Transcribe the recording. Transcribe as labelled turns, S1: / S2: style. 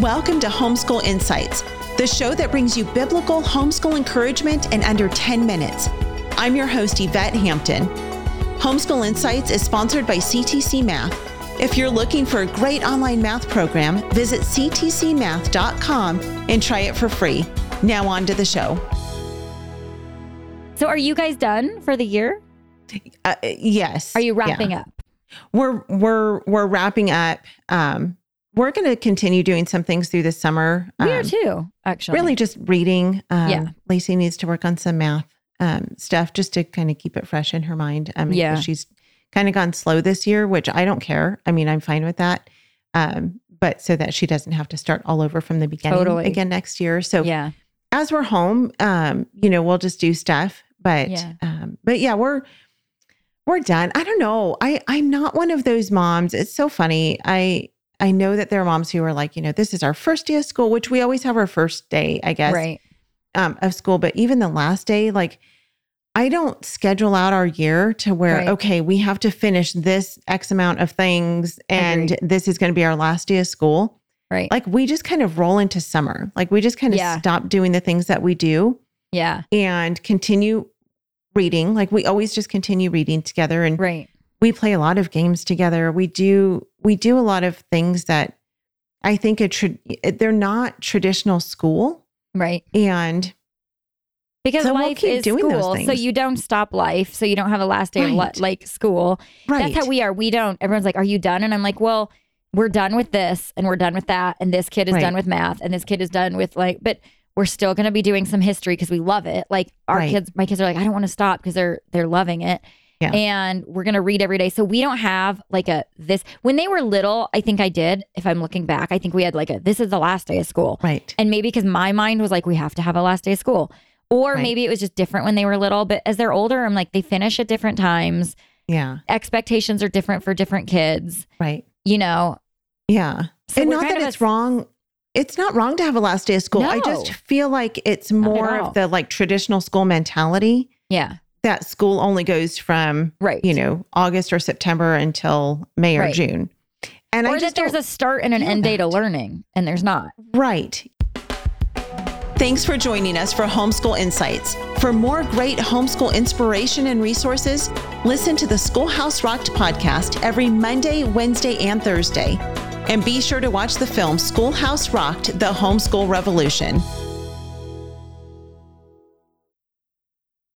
S1: Welcome to Homeschool Insights, the show that brings you biblical homeschool encouragement in under 10 minutes. I'm your host, Yvette Hampton. Homeschool Insights is sponsored by CTC Math. If you're looking for a great online math program, visit ctcmath.com and try it for free. Now, on to the show.
S2: So, are you guys done for the year?
S1: Uh, yes.
S2: Are you wrapping
S1: Yeah.
S2: up?
S1: We're we're we're wrapping up. Um, we're going to continue doing some things through the summer.
S2: We are
S1: Um,
S2: too, actually.
S1: really just reading. Um,
S2: Yeah.
S1: Lacey needs to work on some math um, stuff just to kind of keep it fresh in her mind. Um,
S2: Yeah.
S1: She's kind of gone slow this year, which I don't care. I mean, I'm fine with that. Um, but so that she doesn't have to start all over from the beginning
S2: Totally.
S1: again next year. So
S2: Yeah.
S1: as we're home, um, you know, we'll just do stuff. But
S2: Yeah.
S1: um, but yeah, we're we're done. I don't know. I I'm not one of those moms. It's so funny. I I know that there are moms who are like, you know, this is our first day of school, which we always have our first day, I guess,
S2: Right.
S1: um, of school. But even the last day, like, I don't schedule out our year to where,
S2: Right.
S1: okay, we have to finish this X amount of things and
S2: Agreed.
S1: this is going to be our last day of school.
S2: Right.
S1: Like, we just kind of roll into summer. Like, we just kind of
S2: Yeah.
S1: stop doing the things that we do
S2: yeah.
S1: and continue reading. Like, we always just continue reading together and
S2: Right.
S1: We play a lot of games together. We do we do a lot of things that I think a tra- they're not traditional school
S2: Right.
S1: and
S2: Because
S1: So we'll
S2: life
S1: keep
S2: is
S1: doing those
S2: school, so you don't stop life, so you don't have a last day of li- like school.
S1: right.
S2: That's how we are. We don't. Everyone's like, "Are you done?" And I'm like, "Well, we're done with this, and we're done with that, and this kid is
S1: Right.
S2: done with math, and this kid is done with like." But we're still going to be doing some history because we love it. Like our
S1: Right.
S2: kids, my kids are like, "I don't want to stop" because they're they're loving it.
S1: Yeah.
S2: And we're going to read every day. So we don't have like a this when they were little, I think I did. If I'm looking back, I think we had like a this is the last day of school.
S1: right.
S2: And maybe because my mind was like, we have to have a last day of school. Or
S1: Right.
S2: maybe it was just different when they were little. But as they're older, I'm like, they finish at different times.
S1: Yeah.
S2: Expectations are different for different kids,
S1: Right.
S2: you know?
S1: Yeah.
S2: So
S1: and not that it's
S2: a-
S1: wrong. It's not wrong to have a last day of school. I just feel like it's more of the like traditional school mentality
S2: Yeah.
S1: That school only goes from,
S2: Right.
S1: you know, August or September until May or
S2: Right.
S1: June. And
S2: or
S1: I
S2: that
S1: just
S2: there's a start and an
S1: feel
S2: end date of learning, and there's not.
S1: Right. Thanks for joining us for Homeschool Insights. For more great homeschool inspiration and resources, listen to the Schoolhouse Rocked podcast every Monday, Wednesday, and Thursday. And be sure to watch the film Schoolhouse Rocked The Homeschool Revolution.